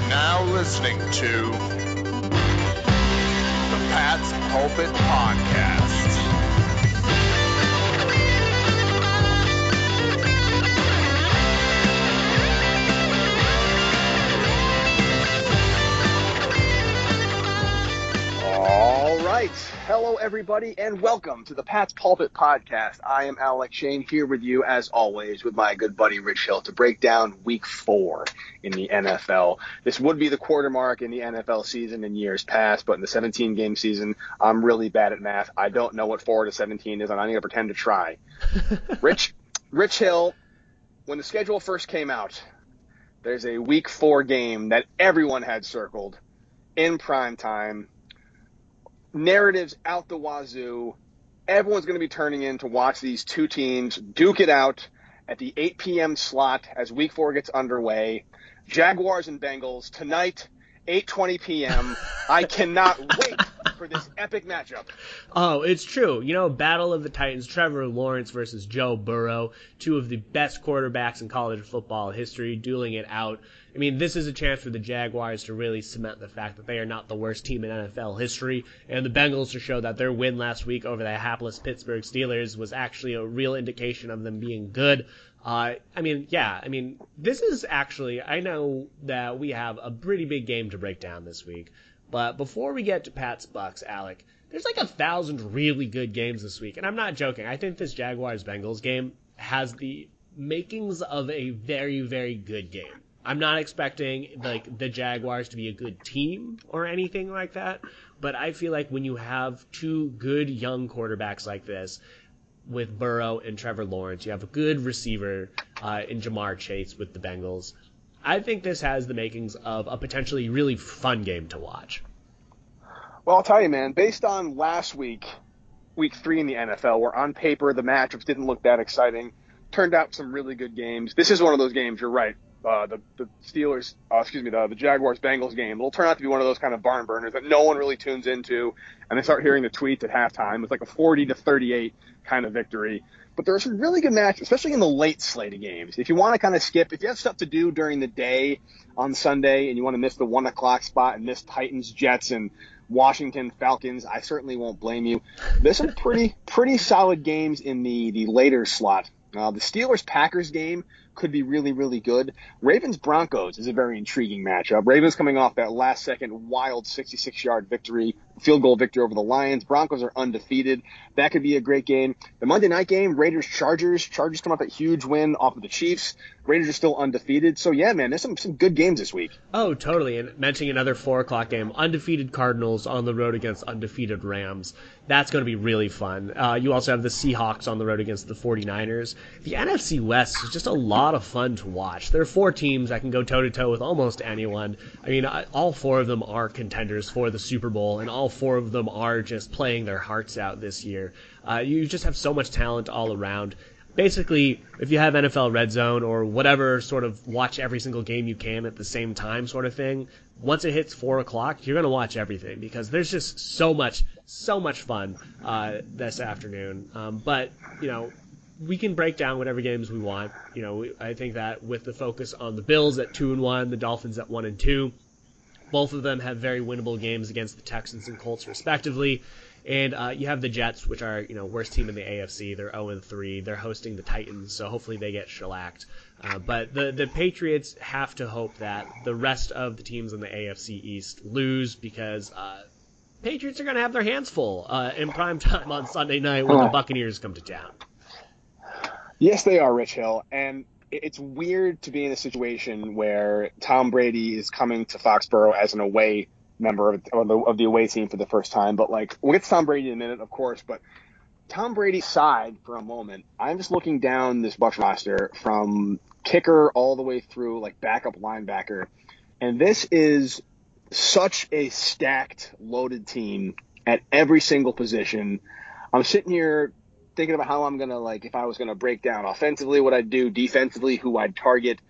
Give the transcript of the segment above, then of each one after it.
are now listening to the Pat's Pulpit Podcast. Hello, everybody, and welcome to the Pat's Pulpit Podcast. I am Alec Shane here with you, as always, with my good buddy Rich Hill to break down week four in the NFL. This would be the quarter mark in the NFL season in years past, but in the 17 game season, I'm really bad at math. I don't know what four to 17 is, and I'm not going to pretend to try. Rich, Rich Hill, when the schedule first came out, there's a week four game that everyone had circled in prime time narratives out the wazoo. Everyone's going to be turning in to watch these two teams duke it out at the 8 p.m. slot as Week Four gets underway. Jaguars and Bengals tonight, 8:20 p.m. I cannot wait for this epic matchup. Oh, it's true. You know, Battle of the Titans, Trevor Lawrence versus Joe Burrow, two of the best quarterbacks in college football history, dueling it out. I mean, this is a chance for the Jaguars to really cement the fact that they are not the worst team in NFL history, and the Bengals to show that their win last week over the hapless Pittsburgh Steelers was actually a real indication of them being good. Uh, I mean, yeah, I mean, this is actually, I know that we have a pretty big game to break down this week, but before we get to Pat's Bucks, Alec, there's like a thousand really good games this week, and I'm not joking. I think this Jaguars Bengals game has the makings of a very, very good game. I'm not expecting like the Jaguars to be a good team or anything like that, but I feel like when you have two good young quarterbacks like this, with Burrow and Trevor Lawrence, you have a good receiver uh, in Ja'Marr Chase with the Bengals. I think this has the makings of a potentially really fun game to watch. Well, I'll tell you, man, based on last week, week three in the NFL, where on paper the matchups didn't look that exciting, turned out some really good games. This is one of those games, you're right. Uh, the, the Steelers, uh, excuse me, the, the Jaguars Bengals game. It'll turn out to be one of those kind of barn burners that no one really tunes into, and they start hearing the tweets at halftime. It's like a 40 to 38 kind of victory. But there are some really good matches, especially in the late slate of games. If you want to kind of skip, if you have stuff to do during the day on Sunday and you want to miss the one o'clock spot and miss Titans, Jets, and Washington Falcons, I certainly won't blame you. There's some pretty pretty solid games in the the later slot. Uh, the Steelers Packers game could be really, really good. Ravens Broncos is a very intriguing matchup. Ravens coming off that last second wild 66 yard victory, field goal victory over the Lions. Broncos are undefeated. That could be a great game. The Monday night game, Raiders Chargers. Chargers come off that huge win off of the Chiefs. Raiders are still undefeated. So yeah, man, there's some, some good games this week. Oh, totally. And mentioning another four o'clock game, undefeated Cardinals on the road against undefeated Rams. That's going to be really fun. Uh, you also have the Seahawks on the road against the 49ers. The NFC West is just a lot of fun to watch. There are four teams that can go toe to toe with almost anyone. I mean, all four of them are contenders for the Super Bowl, and all four of them are just playing their hearts out this year. Uh, you just have so much talent all around basically, if you have NFL Red Zone or whatever sort of watch every single game you can at the same time sort of thing, once it hits four o'clock, you're gonna watch everything because there's just so much, so much fun uh, this afternoon. Um, but you know, we can break down whatever games we want. You know, I think that with the focus on the Bills at two and one, the Dolphins at one and two, both of them have very winnable games against the Texans and Colts respectively. And uh, you have the Jets, which are you know worst team in the AFC. They're 0 and 3. They're hosting the Titans, so hopefully they get shellacked. Uh, but the the Patriots have to hope that the rest of the teams in the AFC East lose because uh, Patriots are going to have their hands full uh, in prime time on Sunday night when the Buccaneers come to town. Yes, they are, Rich Hill, and it's weird to be in a situation where Tom Brady is coming to Foxborough as an away member of, of, the, of the away team for the first time. But like, we'll get to Tom Brady in a minute, of course. But Tom Brady's side for a moment, I'm just looking down this Bucks roster from kicker all the way through like backup linebacker, and this is such a stacked, loaded team at every single position. I'm sitting here thinking about how I'm gonna like if I was gonna break down offensively what I'd do, defensively who I'd target.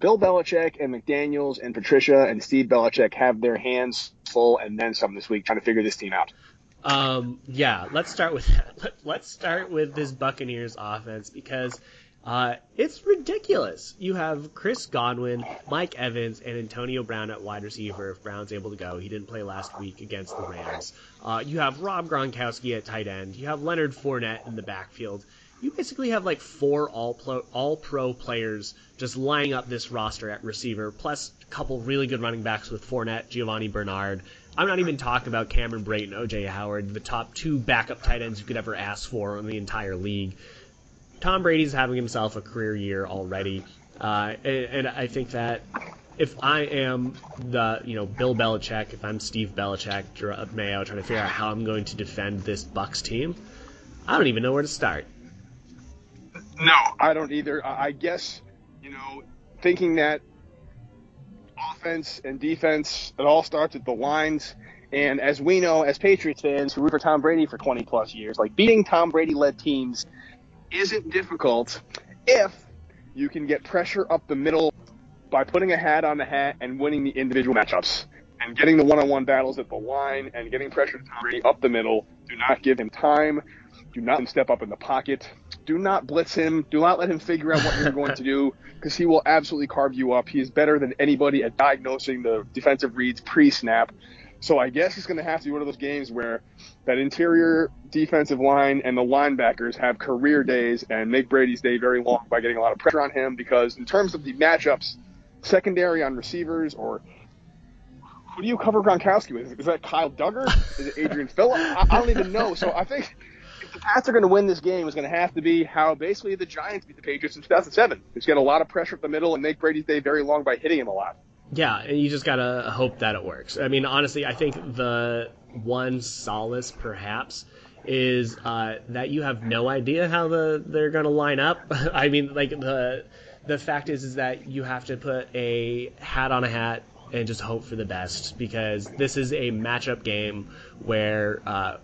Bill Belichick and McDaniels and Patricia and Steve Belichick have their hands full and then some this week trying to figure this team out. Um, yeah, let's start with that. Let, us start with this Buccaneers offense because Uh, it's ridiculous. You have Chris Godwin, Mike Evans, and Antonio Brown at wide receiver if Brown's able to go. He didn't play last week against the Rams. Uh, you have Rob Gronkowski at tight end. You have Leonard Fournette in the backfield. You basically have like four all pro, all pro players just lining up this roster at receiver, plus a couple really good running backs with Fournette, Giovani Bernard. I'm not even talking about Cameron Brayton, OJ Howard, the top two backup tight ends you could ever ask for in the entire league. Tom Brady's having himself a career year already, uh, and, and, I think that if I am the you know Bill Belichick, if I'm Steve Belichick, Mayo, trying to figure out how I'm going to defend this Bucks team, I don't even know where to start. No, I don't either. I guess you know thinking that offense and defense it all starts at the lines. And as we know, as Patriots fans who root for Tom Brady for 20 plus years, like beating Tom Brady led teams isn't difficult if you can get pressure up the middle by putting a hat on the hat and winning the individual matchups and getting the one-on-one battles at the line and getting pressure to Tom Brady up the middle. Do not give him time. Do not let him step up in the pocket. Do not blitz him. Do not let him figure out what you're going to do because he will absolutely carve you up. He is better than anybody at diagnosing the defensive reads pre-snap. So I guess it's going to have to be one of those games where that interior defensive line and the linebackers have career days and make Brady's day very long by getting a lot of pressure on him because in terms of the matchups, secondary on receivers or who do you cover Gronkowski with? Is that Kyle Dugger? Is it Adrian Phillip? I, I don't even know. So I think if the Pats are going to win this game, it's going to have to be how basically the Giants beat the Patriots in 2007. It's get a lot of pressure up the middle and make Brady's day very long by hitting him a lot. Yeah, and you just gotta hope that it works. I mean, honestly, I think the one solace, perhaps, is uh, that you have no idea how the they're gonna line up. I mean, like the the fact is is that you have to put a hat on a hat and just hope for the best because this is a matchup game where. Uh,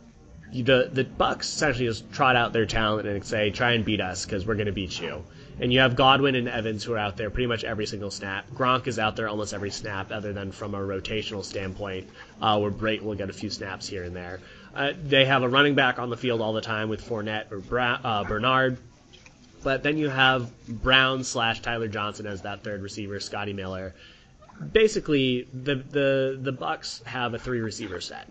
the the Bucs essentially just trot out their talent and say, try and beat us because we're going to beat you. And you have Godwin and Evans who are out there pretty much every single snap. Gronk is out there almost every snap, other than from a rotational standpoint, uh, where Brate will get a few snaps here and there. Uh, they have a running back on the field all the time with Fournette or Bra- uh, Bernard. But then you have Brown slash Tyler Johnson as that third receiver, Scotty Miller. Basically, the the the Bucs have a three receiver set.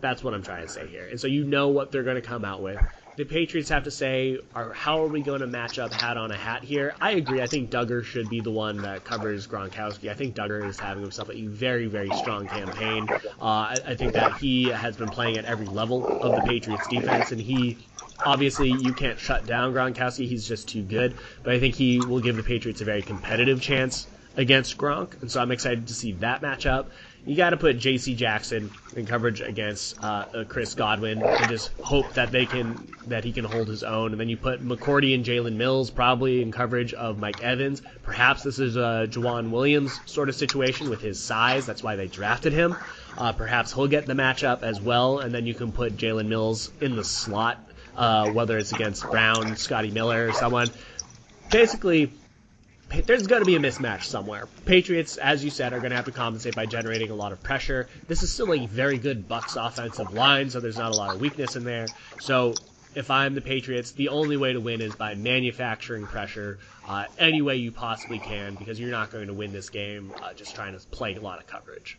That's what I'm trying to say here. And so you know what they're going to come out with the Patriots have to say, are, how are we going to match up hat on a hat here? I agree. I think Dugger should be the one that covers Gronkowski. I think Dugger is having himself a very, very strong campaign. Uh, I, I think that he has been playing at every level of the Patriots defense, and he obviously you can't shut down Gronkowski. He's just too good. But I think he will give the Patriots a very competitive chance against Gronk, and so I'm excited to see that matchup you got to put J.C. Jackson in coverage against uh, uh, Chris Godwin and just hope that they can that he can hold his own. And then you put McCourty and Jalen Mills probably in coverage of Mike Evans. Perhaps this is a Joejuan Williams sort of situation with his size. That's why they drafted him. Uh, perhaps he'll get the matchup as well, and then you can put Jalen Mills in the slot, uh, whether it's against Brown, Scotty Miller, or someone. Basically, there's going to be a mismatch somewhere. Patriots, as you said, are going to have to compensate by generating a lot of pressure. This is still a very good Bucks offensive line, so there's not a lot of weakness in there. So if I'm the Patriots, the only way to win is by manufacturing pressure uh, any way you possibly can, because you're not going to win this game uh, just trying to play a lot of coverage.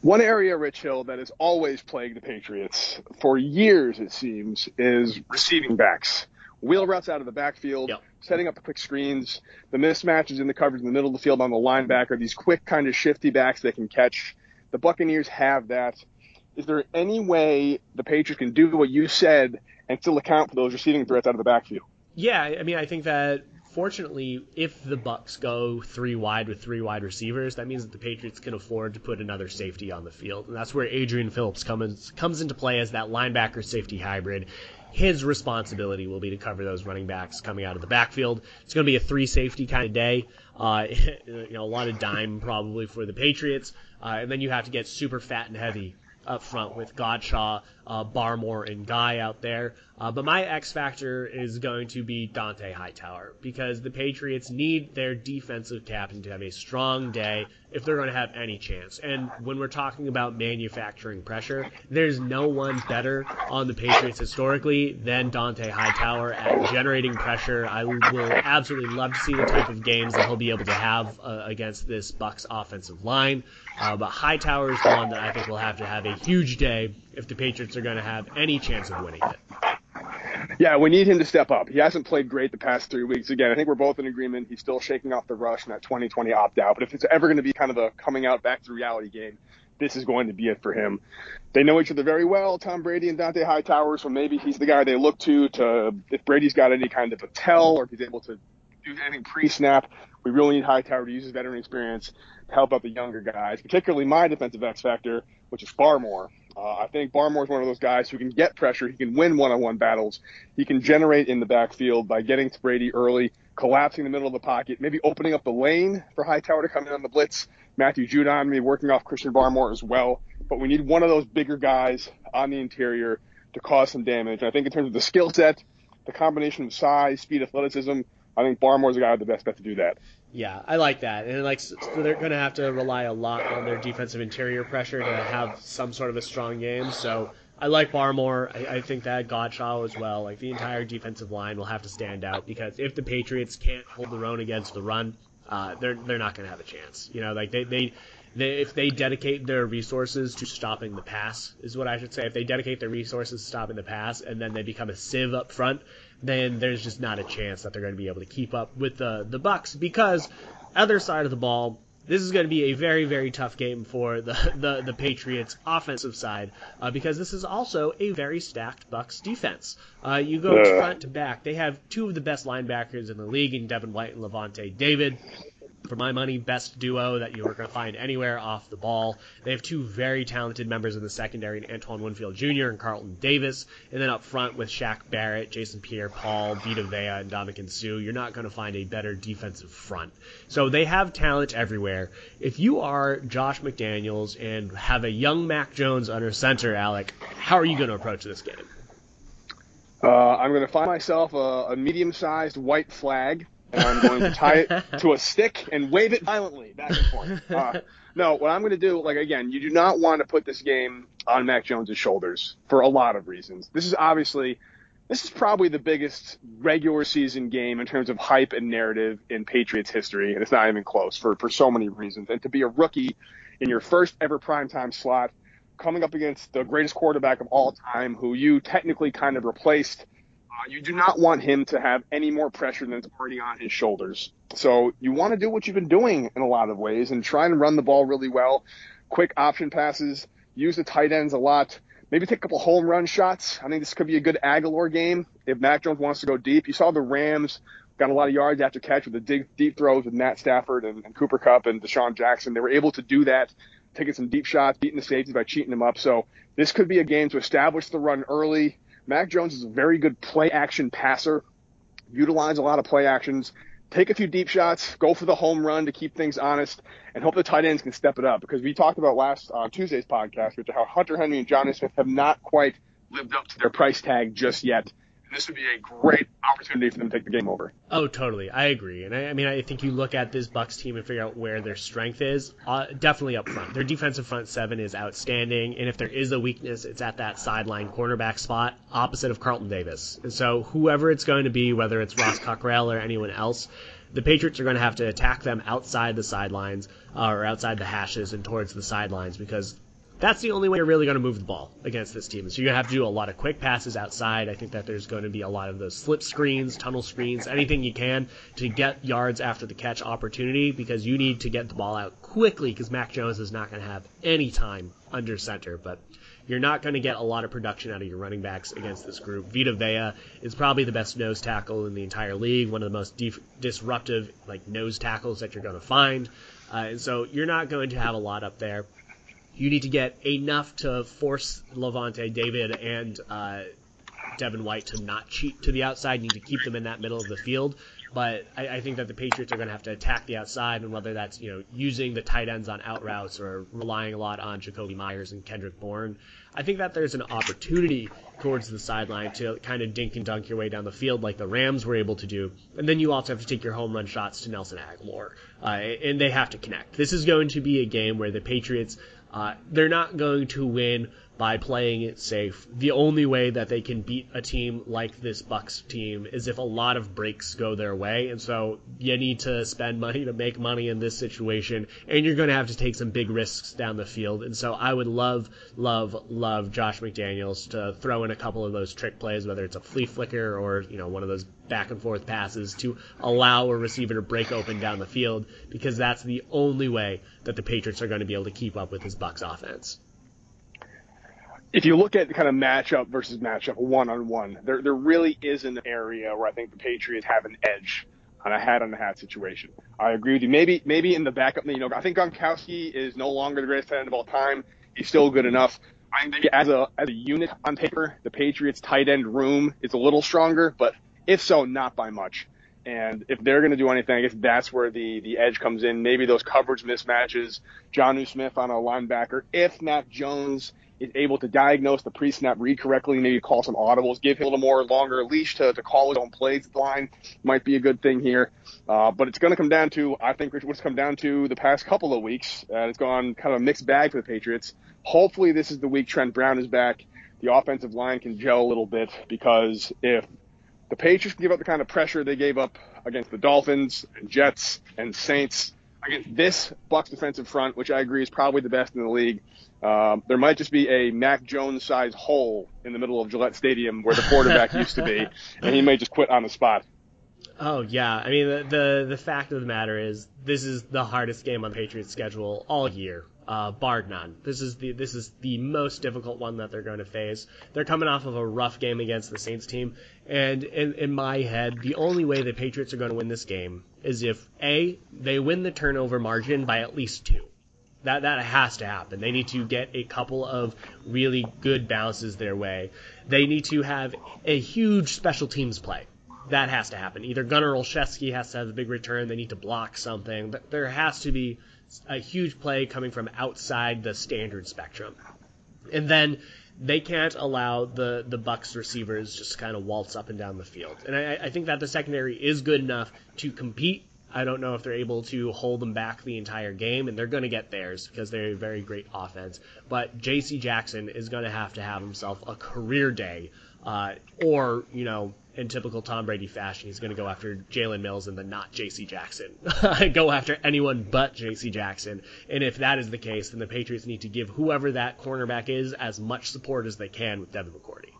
One area, Rich Hill, that has always plagued the Patriots for years, it seems, is receiving backs. Wheel routes out of the backfield. Yep setting up quick screens, the mismatches in the coverage in the middle of the field on the linebacker, these quick kind of shifty backs that can catch. The Buccaneers have that. Is there any way the Patriots can do what you said and still account for those receiving threats out of the backfield? Yeah, I mean, I think that fortunately, if the Bucks go three wide with three wide receivers, that means that the Patriots can afford to put another safety on the field, and that's where Adrian Phillips comes comes into play as that linebacker safety hybrid his responsibility will be to cover those running backs coming out of the backfield. It's going to be a three safety kind of day. Uh, you know, a lot of dime probably for the Patriots, uh, and then you have to get super fat and heavy up front with Godchaux, uh, Barmore and Guy out there. Uh, but my X factor is going to be Dont'a Hightower because the Patriots need their defensive captain to have a strong day if they're going to have any chance. And when we're talking about manufacturing pressure, there's no one better on the Patriots historically than Dont'a Hightower at generating pressure. I will absolutely love to see the type of games that he'll be able to have uh, against this Bucks offensive line. Uh, but Hightower is one that I think will have to have a huge day if the Patriots are going to have any chance of winning it. Yeah, we need him to step up. He hasn't played great the past three weeks. Again, I think we're both in agreement. He's still shaking off the rush and that 2020 opt out. But if it's ever going to be kind of a coming out back to reality game, this is going to be it for him. They know each other very well, Tom Brady and Dont'a Hightower, so maybe he's the guy they look to to if Brady's got any kind of a tell or if he's able to do anything pre-snap. We really need Hightower to use his veteran experience to help out the younger guys, particularly my defensive X factor, which is Barmore. Uh, I think Barmore is one of those guys who can get pressure. He can win one-on-one battles. He can generate in the backfield by getting to Brady early, collapsing the middle of the pocket, maybe opening up the lane for Hightower to come in on the blitz. Matthew Judon maybe working off Christian Barmore as well. But we need one of those bigger guys on the interior to cause some damage. And I think in terms of the skill set, the combination of size, speed, athleticism, I think Barmore's the guy with the best bet to do that. Yeah, I like that, and like so they're going to have to rely a lot on their defensive interior pressure to have some sort of a strong game. So I like Barmore. I, I think that Godchaux as well. Like the entire defensive line will have to stand out because if the Patriots can't hold their own against the run, uh, they're they're not going to have a chance. You know, like they, they they if they dedicate their resources to stopping the pass is what I should say. If they dedicate their resources to stopping the pass and then they become a sieve up front, then there's just not a chance that they're going to be able to keep up with the the Bucs because other side of the ball. This is going to be a very, very tough game for the, the, the Patriots offensive side uh, because this is also a very stacked Bucks defense. Uh, you go front to back. They have two of the best linebackers in the league in Devin White and Lavonte David for my money, best duo that you are going to find anywhere off the ball. They have two very talented members in the secondary, in Antoine Winfield Jr. and Carlton Davis. And then up front with Shaq Barrett, Jason Pierre Paul, Vita Vea, and Ndamukong Suh, you're not going to find a better defensive front. So they have talent everywhere. If you are Josh McDaniels and have a young Mac Jones under center, Alec, how are you going to approach this game? Uh, I'm going to find myself a, a medium-sized white flag, and I'm going to tie it to a stick and wave it violently back and forth. Uh, no, what I'm going to do, like again, you do not want to put this game on Mac Jones's shoulders for a lot of reasons. This is obviously, this is probably the biggest regular season game in terms of hype and narrative in Patriots history, and it's not even close for for so many reasons. And to be a rookie in your first ever primetime slot coming up against the greatest quarterback of all time, who you technically kind of replaced. Uh, you do not want him to have any more pressure than is already on his shoulders. So you want to do what you've been doing in a lot of ways and try and run the ball really well. Quick option passes, use the tight ends a lot. Maybe take a couple home run shots. I think this could be a good Agholor game if Mac Jones wants to go deep. You saw the Rams got a lot of yards after catch with the deep, deep throws with Matt Stafford and, and Cooper Kupp and DeSean Jackson. They were able to do that taking some deep shots, beating the safeties by cheating them up. So this could be a game to establish the run early. Mac Jones is a very good play action passer. Utilize a lot of play actions. Take a few deep shots. Go for the home run to keep things honest, and hope the tight ends can step it up. Because we talked about last uh, Tuesday's podcast, which how Hunter Henry and Jonnu Smith have not quite lived up to their price tag just yet. This would be a great opportunity for them to take the game over. Oh, totally. I agree. And I, I mean, I think you look at this Bucks team and figure out where their strength is. Uh, definitely up front. Their defensive front seven is outstanding, and if there is a weakness, it's at that sideline cornerback spot opposite of Carlton Davis. And so, whoever it's going to be, whether it's Ross Cockrell or anyone else, the Patriots are going to have to attack them outside the sidelines uh, or outside the hashes and towards the sidelines because that's the only way you're really going to move the ball against this team. So you're going to have to do a lot of quick passes outside. I think that there's going to be a lot of those slip screens, tunnel screens, anything you can to get yards after the catch opportunity because you need to get the ball out quickly because Mac Jones is not going to have any time under center. But you're not going to get a lot of production out of your running backs against this group. Vita Vea is probably the best nose tackle in the entire league, one of the most disruptive like nose tackles that you're going to find. Uh, and so you're not going to have a lot up there you need to get enough to force Lavonte David and uh, Devin White to not cheat to the outside. You need to keep them in that middle of the field. But I, I think that the Patriots are going to have to attack the outside, and whether that's you know using the tight ends on out routes or relying a lot on Jakobi Meyers and Kendrick Bourne, I think that there's an opportunity towards the sideline to kind of dink and dunk your way down the field like the Rams were able to do. And then you also have to take your home run shots to Nelson Agholor, uh, and they have to connect. This is going to be a game where the Patriots, uh, they're not going to win by playing it safe. The only way that they can beat a team like this Bucks team is if a lot of breaks go their way. And so you need to spend money to make money in this situation, and you're going to have to take some big risks down the field. And so I would love, love, love Josh McDaniels to throw in a couple of those trick plays, whether it's a flea flicker or you know one of those back and forth passes to allow a receiver to break open down the field, because that's the only way that the Patriots are going to be able to keep up with this Bucks offense if you look at kind of matchup versus matchup one on one, there there really is an area where I think the Patriots have an edge on a hat on a hat situation. I agree with you. Maybe maybe in the backup, you know, I think Gronkowski is no longer the greatest tight end of all time. He's still good enough. I think as a as a unit on paper, the Patriots tight end room is a little stronger, but if so, not by much. And if they're going to do anything, I guess that's where the, the edge comes in. Maybe those coverage mismatches, Jonnu Smith on a linebacker. If Mac Jones is able to diagnose the pre-snap read correctly, maybe call some audibles, give him a little more longer leash to, to call his own plays line might be a good thing here. Uh, but it's going to come down to, I think what's come down to the past couple of weeks. Uh, it's gone kind of a mixed bag for the Patriots. Hopefully this is the week Trent Brown is back. The offensive line can gel a little bit because if the Patriots can give up the kind of pressure they gave up against the Dolphins and Jets and Saints against this Bucks defensive front, which I agree is probably the best in the league. Um, there might just be a Mac Jones size hole in the middle of Gillette Stadium where the quarterback used to be, and he may just quit on the spot. Oh yeah, I mean the, the the fact of the matter is this is the hardest game on the Patriots schedule all year uh, bar none. This is the this is the most difficult one that they're going to face. They're coming off of a rough game against the Saints team, and in, in my head, the only way the Patriots are going to win this game is if a they win the turnover margin by at least two. That that has to happen. They need to get a couple of really good bounces their way. They need to have a huge special teams play that has to happen. Either Gunner Olszewski has to have a big return. They need to block something. There has to be a huge play coming from outside the standard spectrum. And then they can't allow the, the Bucks receivers just kind of waltz up and down the field. And I, I think that the secondary is good enough to compete. I don't know if they're able to hold them back the entire game, and they're going to get theirs because they're a very great offense. But J.C. Jackson is going to have to have himself a career day, uh, or you know in typical Tom Brady fashion, he's going to go after Jalen Mills and then not J.C. Jackson. go after anyone but J.C. Jackson. And if that is the case, then the Patriots need to give whoever that cornerback is as much support as they can with Devin McCourty.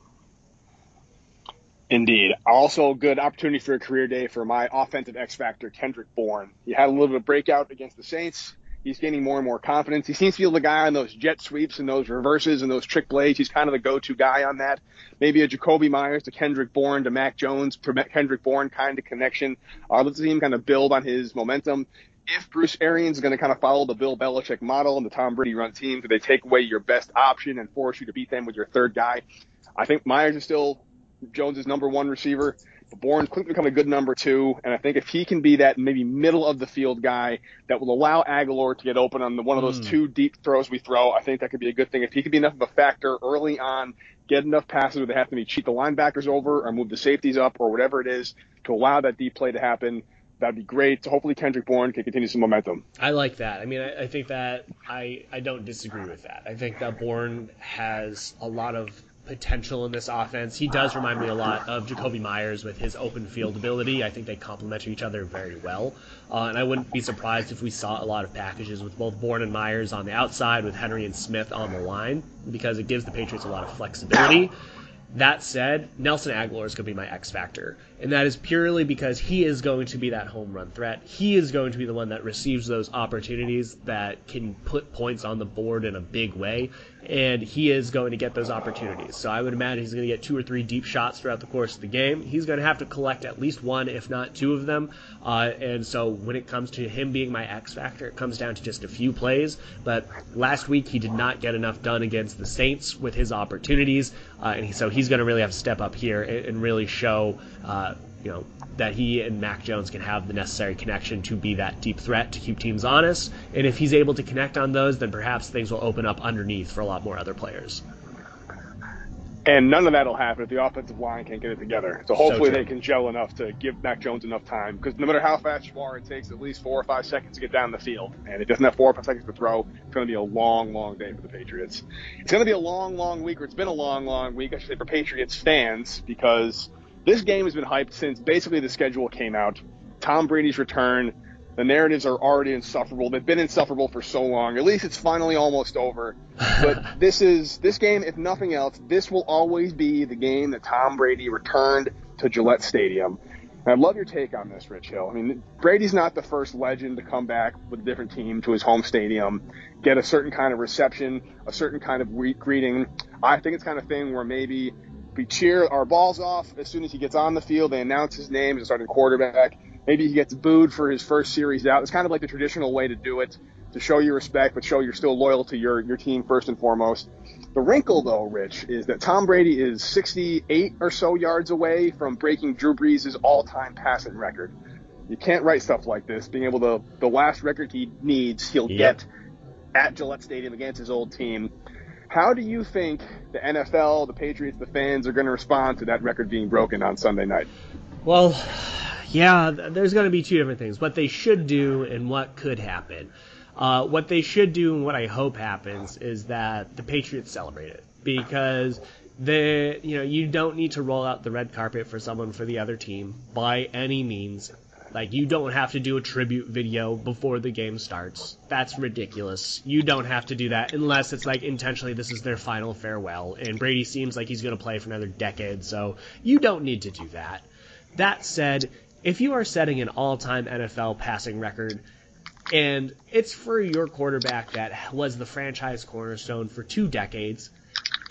Indeed. Also, a good opportunity for a career day for my offensive X factor, Kendrick Bourne. He had a little bit of breakout against the Saints. He's gaining more and more confidence. He seems to be the guy on those jet sweeps and those reverses and those trick plays. He's kind of the go-to guy on that. Maybe a Jakobi Meyers to Kendrick Bourne to Mac Jones, Kendrick Bourne kind of connection. Uh, let's see him kind of build on his momentum. If Bruce Arians is going to kind of follow the Bill Belichick model and the Tom Brady run team, do they take away your best option and force you to beat them with your third guy? I think Meyers is still Jones's number one receiver. Bourne quickly become a good number two, and I think if he can be that maybe middle of the field guy that will allow Agholor to get open on the, one of those mm. two deep throws we throw, I think that could be a good thing. If he could be enough of a factor early on, get enough passes where they have to be cheat the linebackers over or move the safeties up or whatever it is to allow that deep play to happen, that'd be great. So hopefully Kendrick Bourne can continue some momentum. I like that. I mean, I, I think that I I don't disagree with that. I think that Bourne has a lot of potential in this offense. He does remind me a lot of Jakobi Meyers with his open field ability. I think they complement each other very well. Uh, and I wouldn't be surprised if we saw a lot of packages with both Bourne and Meyers on the outside with Henry and Smith on the line because it gives the Patriots a lot of flexibility. That said, Nelson Agholor is going to be my X factor, and that is purely because he is going to be that home run threat. He is going to be the one that receives those opportunities that can put points on the board in a big way, and he is going to get those opportunities. So I would imagine he's going to get two or three deep shots throughout the course of the game. He's going to have to collect at least one, if not two of them. Uh, and so when it comes to him being my X factor, it comes down to just a few plays. But last week he did not get enough done against the Saints with his opportunities, uh, and so he's he's going to really have to step up here and, and really show, uh, you know, that he and Mac Jones can have the necessary connection to be that deep threat to keep teams honest. And if he's able to connect on those, then perhaps things will open up underneath for a lot more other players. And none of that will happen if the offensive line can't get it together. So hopefully So they can gel enough to give Mac Jones enough time. Because no matter how fast you are, it takes at least four or five seconds to get down the field. And if it doesn't have four or five seconds to throw, it's going to be a long, long day for the Patriots. It's going to be a long, long week, or it's been a long, long week, I should say, for Patriots fans, because this game has been hyped since basically the schedule came out. Tom Brady's return. The narratives are already insufferable. They've been insufferable for so long. At least it's finally almost over. But this is this game, if nothing else, this will always be the game that Tom Brady returned to Gillette Stadium. And I love your take on this, Rich Hill. I mean, Brady's not the first legend to come back with a different team to his home stadium, get a certain kind of reception, a certain kind of re- greeting. I think it's kind of thing where maybe we cheer our balls off as soon as he gets on the field. They announce his name as a starting quarterback. Maybe he gets booed for his first series out. It's kind of like the traditional way to do it, to show your respect, but show you're still loyal to your, your team first and foremost. The wrinkle, though, Rich, is that Tom Brady is 68 or so yards away from breaking Drew Brees' all-time passing record. You can't write stuff like this. Being able to, the last record he needs, he'll Yep. get at Gillette Stadium against his old team. How do you think the NFL, the Patriots, the fans are going to respond to that record being broken on Sunday night? Well, yeah, there's going to be two different things. What they should do and what could happen. Uh, what they should do and what I hope happens is that the Patriots celebrate it because the you know you don't need to roll out the red carpet for someone for the other team by any means. Like you don't have to do a tribute video before the game starts. That's ridiculous. You don't have to do that unless it's like intentionally this is their final farewell and Brady seems like he's going to play for another decade, so you don't need to do that. That said, if you are setting an all-time NFL passing record and it's for your quarterback that was the franchise cornerstone for two decades,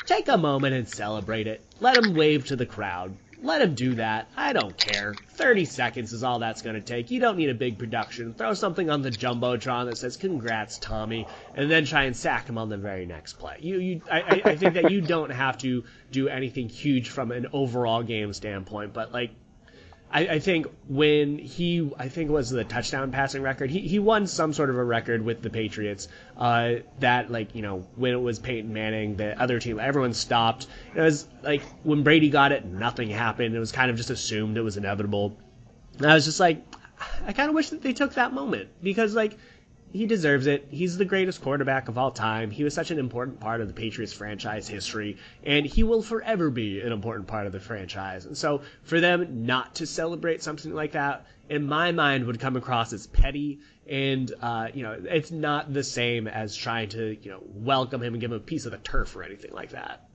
take a moment and celebrate it. Let him wave to the crowd. Let him do that. I don't care. 30 seconds is all that's going to take. You don't need a big production. Throw something on the Jumbotron that says, Congrats, Tommy, and then try and sack him on the very next play. You, you, I, I I think that you don't have to do anything huge from an overall game standpoint, but like, I, I think when he, I think it was the touchdown passing record, he, he won some sort of a record with the Patriots. Uh, that like you know when it was Peyton Manning, the other team, everyone stopped. It was like when Brady got it, nothing happened. It was kind of just assumed it was inevitable. And I was just like, I kind of wish that they took that moment because like he deserves it. He's the greatest quarterback of all time. He was such an important part of the Patriots franchise history, and he will forever be an important part of the franchise. And so, for them not to celebrate something like that, in my mind, would come across as petty, and uh, you know, it's not the same as trying to you know welcome him and give him a piece of the turf or anything like that.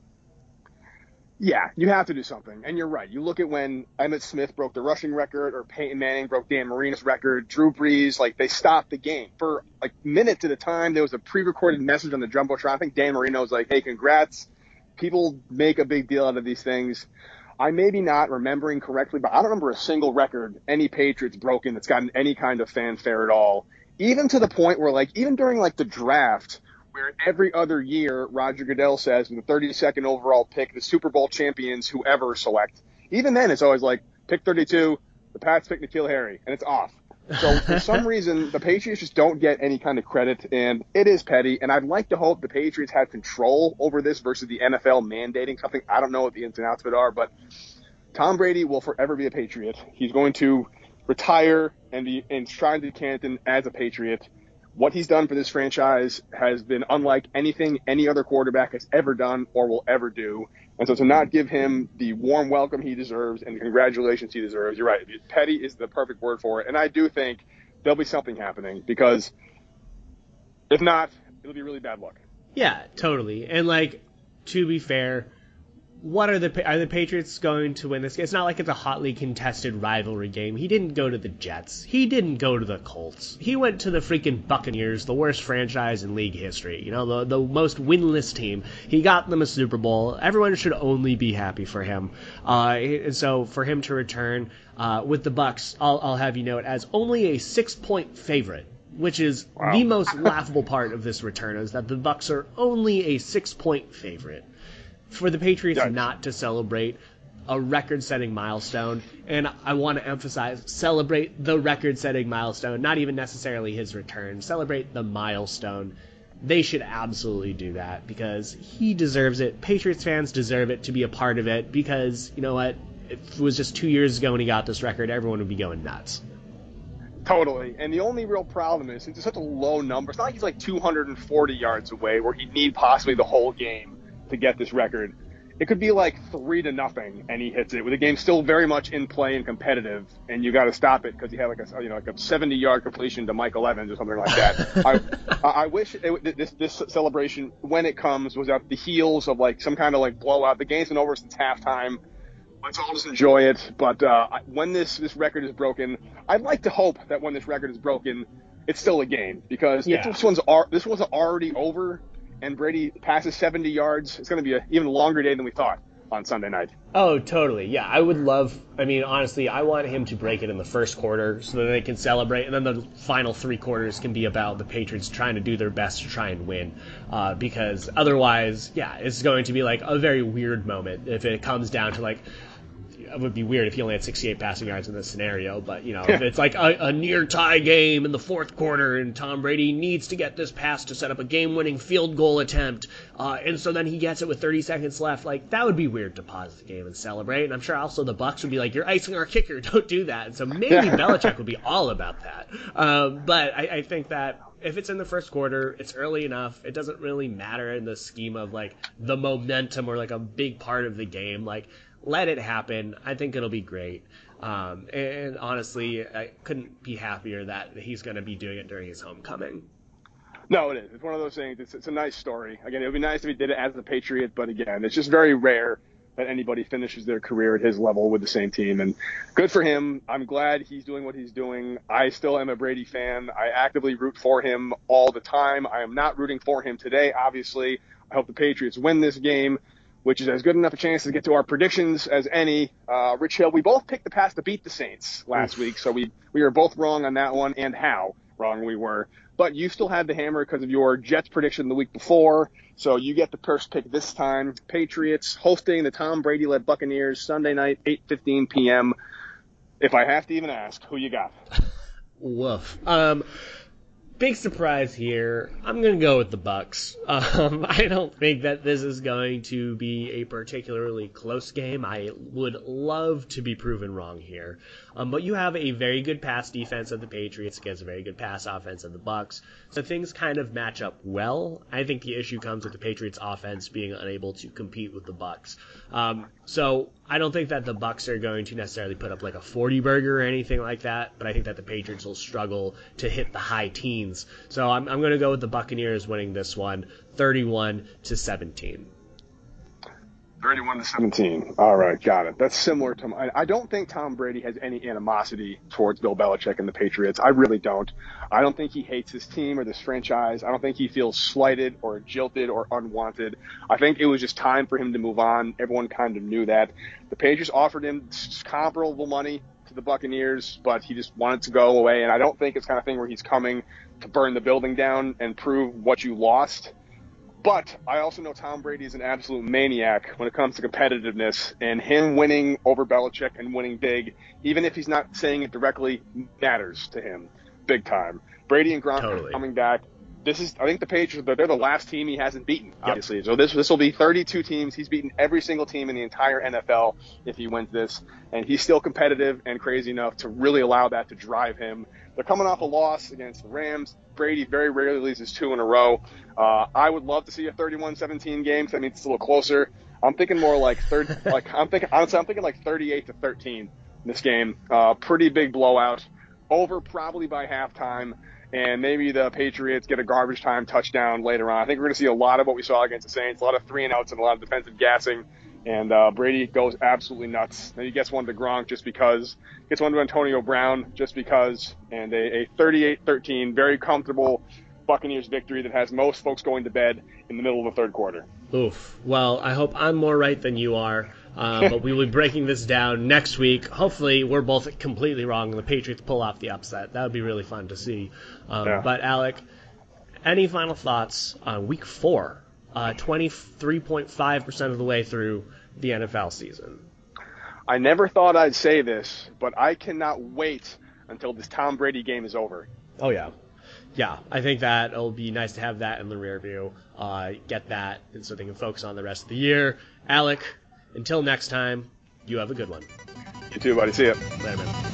Yeah, you have to do something. And you're right. You look at when Emmitt Smith broke the rushing record or Peyton Manning broke Dan Marino's record, Drew Brees, like they stopped the game. For like minutes at a time, there was a pre-recorded message on the Jumbotron. I think Dan Marino was like, hey, congrats. People make a big deal out of these things. I may be not remembering correctly, but I don't remember a single record any Patriots broken that's gotten any kind of fanfare at all. Even to the point where like, even during like the draft, where every other year Roger Goodell says with the 32nd overall pick, the Super Bowl champions, whoever select. Even then, it's always like pick 32, the Pats pick N'Keal Harry, and it's off. So for some reason, the Patriots just don't get any kind of credit, and it is petty. And I'd like to hope the Patriots have control over this versus the NFL mandating something. I don't know what the ins and outs of it are, but Tom Brady will forever be a Patriot. He's going to retire and be enshrined in Canton as a Patriot. What he's done for this franchise has been unlike anything any other quarterback has ever done or will ever do. And so to not give him the warm welcome he deserves and the congratulations he deserves, you're right. Petty is the perfect word for it. And I do think there'll be something happening because if not, it'll be really bad luck. Yeah, totally. And like, to be fair, what are the are the Patriots going to win this game? It's not like it's a hotly contested rivalry game. He didn't go to the Jets. He didn't go to the Colts. He went to the freaking Buccaneers, the worst franchise in league history. You know, the the most winless team. He got them a Super Bowl. Everyone should only be happy for him. Uh, and so for him to return uh, with the Bucks, I'll, I'll have you note as only a six point favorite which is the most laughable part of this return is that the Bucks are only a six point favorite. For the Patriots Yes. not to celebrate a record-setting milestone, and I want to emphasize celebrate the record-setting milestone, not even necessarily his return. Celebrate the milestone. They should absolutely do that because he deserves it. Patriots fans deserve it to be a part of it because you know what? If it was just two years ago when he got this record, everyone would be going nuts. Totally. And the only real problem is it's such a low number. It's not like he's like 240 yards away where he'd need possibly the whole game to get this record. It could be like three to nothing and he hits it with the game still very much in play and competitive and you got to stop it because he had like a you know like a 70 yard completion to Michael Evans or something like that. I I wish it, this this celebration when it comes was at the heels of like some kind of like blowout. The game's been over since halftime let's all just enjoy it. But uh, when this this record is broken, I'd like to hope that when this record is broken, it's still a game because Yeah. if this one's ar- this one's already over and Brady passes 70 yards, it's going to be an even longer day than we thought on Sunday night. Oh, totally. Yeah, I would love. I mean, honestly, I want him to break it in the first quarter so that they can celebrate, and then the final three quarters can be about the Patriots trying to do their best to try and win. Uh, because otherwise, yeah, it's going to be like a very weird moment if it comes down to like. It would be weird if he only had 68 passing yards in this scenario, but you know, if it's like a, a near tie game in the fourth quarter and Tom Brady needs to get this pass to set up a game-winning field goal attempt, uh, and so then he gets it with 30 seconds left, like that would be weird to pause the game and celebrate. And I'm sure also the Bucks would be like, "You're icing our kicker, don't do that." And so maybe Yeah. Belichick would be all about that. Um, but I, I think that if it's in the first quarter, it's early enough. It doesn't really matter in the scheme of like the momentum or like a big part of the game. Like, let it happen. I think it'll be great. Um, and honestly, I couldn't be happier that he's going to be doing it during his homecoming. No, it is. It's one of those things. It's, it's a nice story. Again, it would be nice if he did it as a Patriot, but again, it's just very rare that anybody finishes their career at his level with the same team. And good for him. I'm glad he's doing what he's doing. I still am a Brady fan. I actively root for him all the time. I am not rooting for him today, obviously. I hope the Patriots win this game, which is as good enough a chance to get to our predictions as any. Uh, Rich Hill, we both picked the pass to beat the Saints last week, so we, we were both wrong on that one and how wrong we were. But you still had the hammer because of your Jets prediction the week before. So you get the first pick this time. Patriots hosting the Tom Brady led Buccaneers Sunday night, 8:15 p.m. If I have to even ask, who you got? Woof. Um, big surprise here. I'm gonna go with the Bucks. Um, I don't think that this is going to be a particularly close game. I would love to be proven wrong here. Um, but you have a very good pass defense of the Patriots against a very good pass offense of the Bucks, so things kind of match up well. I think the issue comes with the Patriots offense being unable to compete with the Bucks. Um, so I don't think that the Bucks are going to necessarily put up like a 40 burger or anything like that, but I think that the Patriots will struggle to hit the high teens. So I'm, I'm going to go with the Buccaneers winning this one, 31 to 17. 31 to 17. All right, got it. That's similar to my, I don't think Tom Brady has any animosity towards Bill Belichick and the Patriots. I really don't. I don't think he hates his team or this franchise. I don't think he feels slighted or jilted or unwanted. I think it was just time for him to move on. Everyone kind of knew that. The Patriots offered him comparable money to the Buccaneers, but he just wanted to go away. And I don't think it's kind of thing where he's coming to burn the building down and prove what you lost. But I also know Tom Brady is an absolute maniac when it comes to competitiveness, and him winning over Belichick and winning big, even if he's not saying it directly, matters to him big time. Brady and Gronk Totally. are coming back. This is, I think, the Patriots. They're the last team he hasn't beaten, obviously. So this this will be 32 teams. He's beaten every single team in the entire NFL if he wins this, and he's still competitive and crazy enough to really allow that to drive him. They're coming off a loss against the Rams. Brady very rarely loses two in a row. Uh, I would love to see a 31-17 game. 'cause That means it's a little closer. I'm thinking more like third. like I'm thinking honestly, I'm thinking like 38 to 13 in this game. Uh, pretty big blowout. Over probably by halftime. And maybe the Patriots get a garbage time touchdown later on. I think we're going to see a lot of what we saw against the Saints, a lot of three and outs and a lot of defensive gassing. And uh, Brady goes absolutely nuts. Then he gets one to Gronk just because, gets one to Antonio Brown just because, and a, a 38-13, very comfortable Buccaneers victory that has most folks going to bed in the middle of the third quarter. Oof. Well, I hope I'm more right than you are. Uh, but we will be breaking this down next week. Hopefully, we're both completely wrong and the Patriots pull off the upset. That would be really fun to see. Um, Yeah. But, Alec, any final thoughts on week four uh, 23.5% of the way through the NFL season. I never thought I'd say this, but I cannot wait until this Tom Brady game is over. Oh yeah, yeah. I think that it'll be nice to have that in the rear view. Uh, get that, and so they can focus on the rest of the year. Alec, until next time, you have a good one. You too, buddy. See ya. Later, man.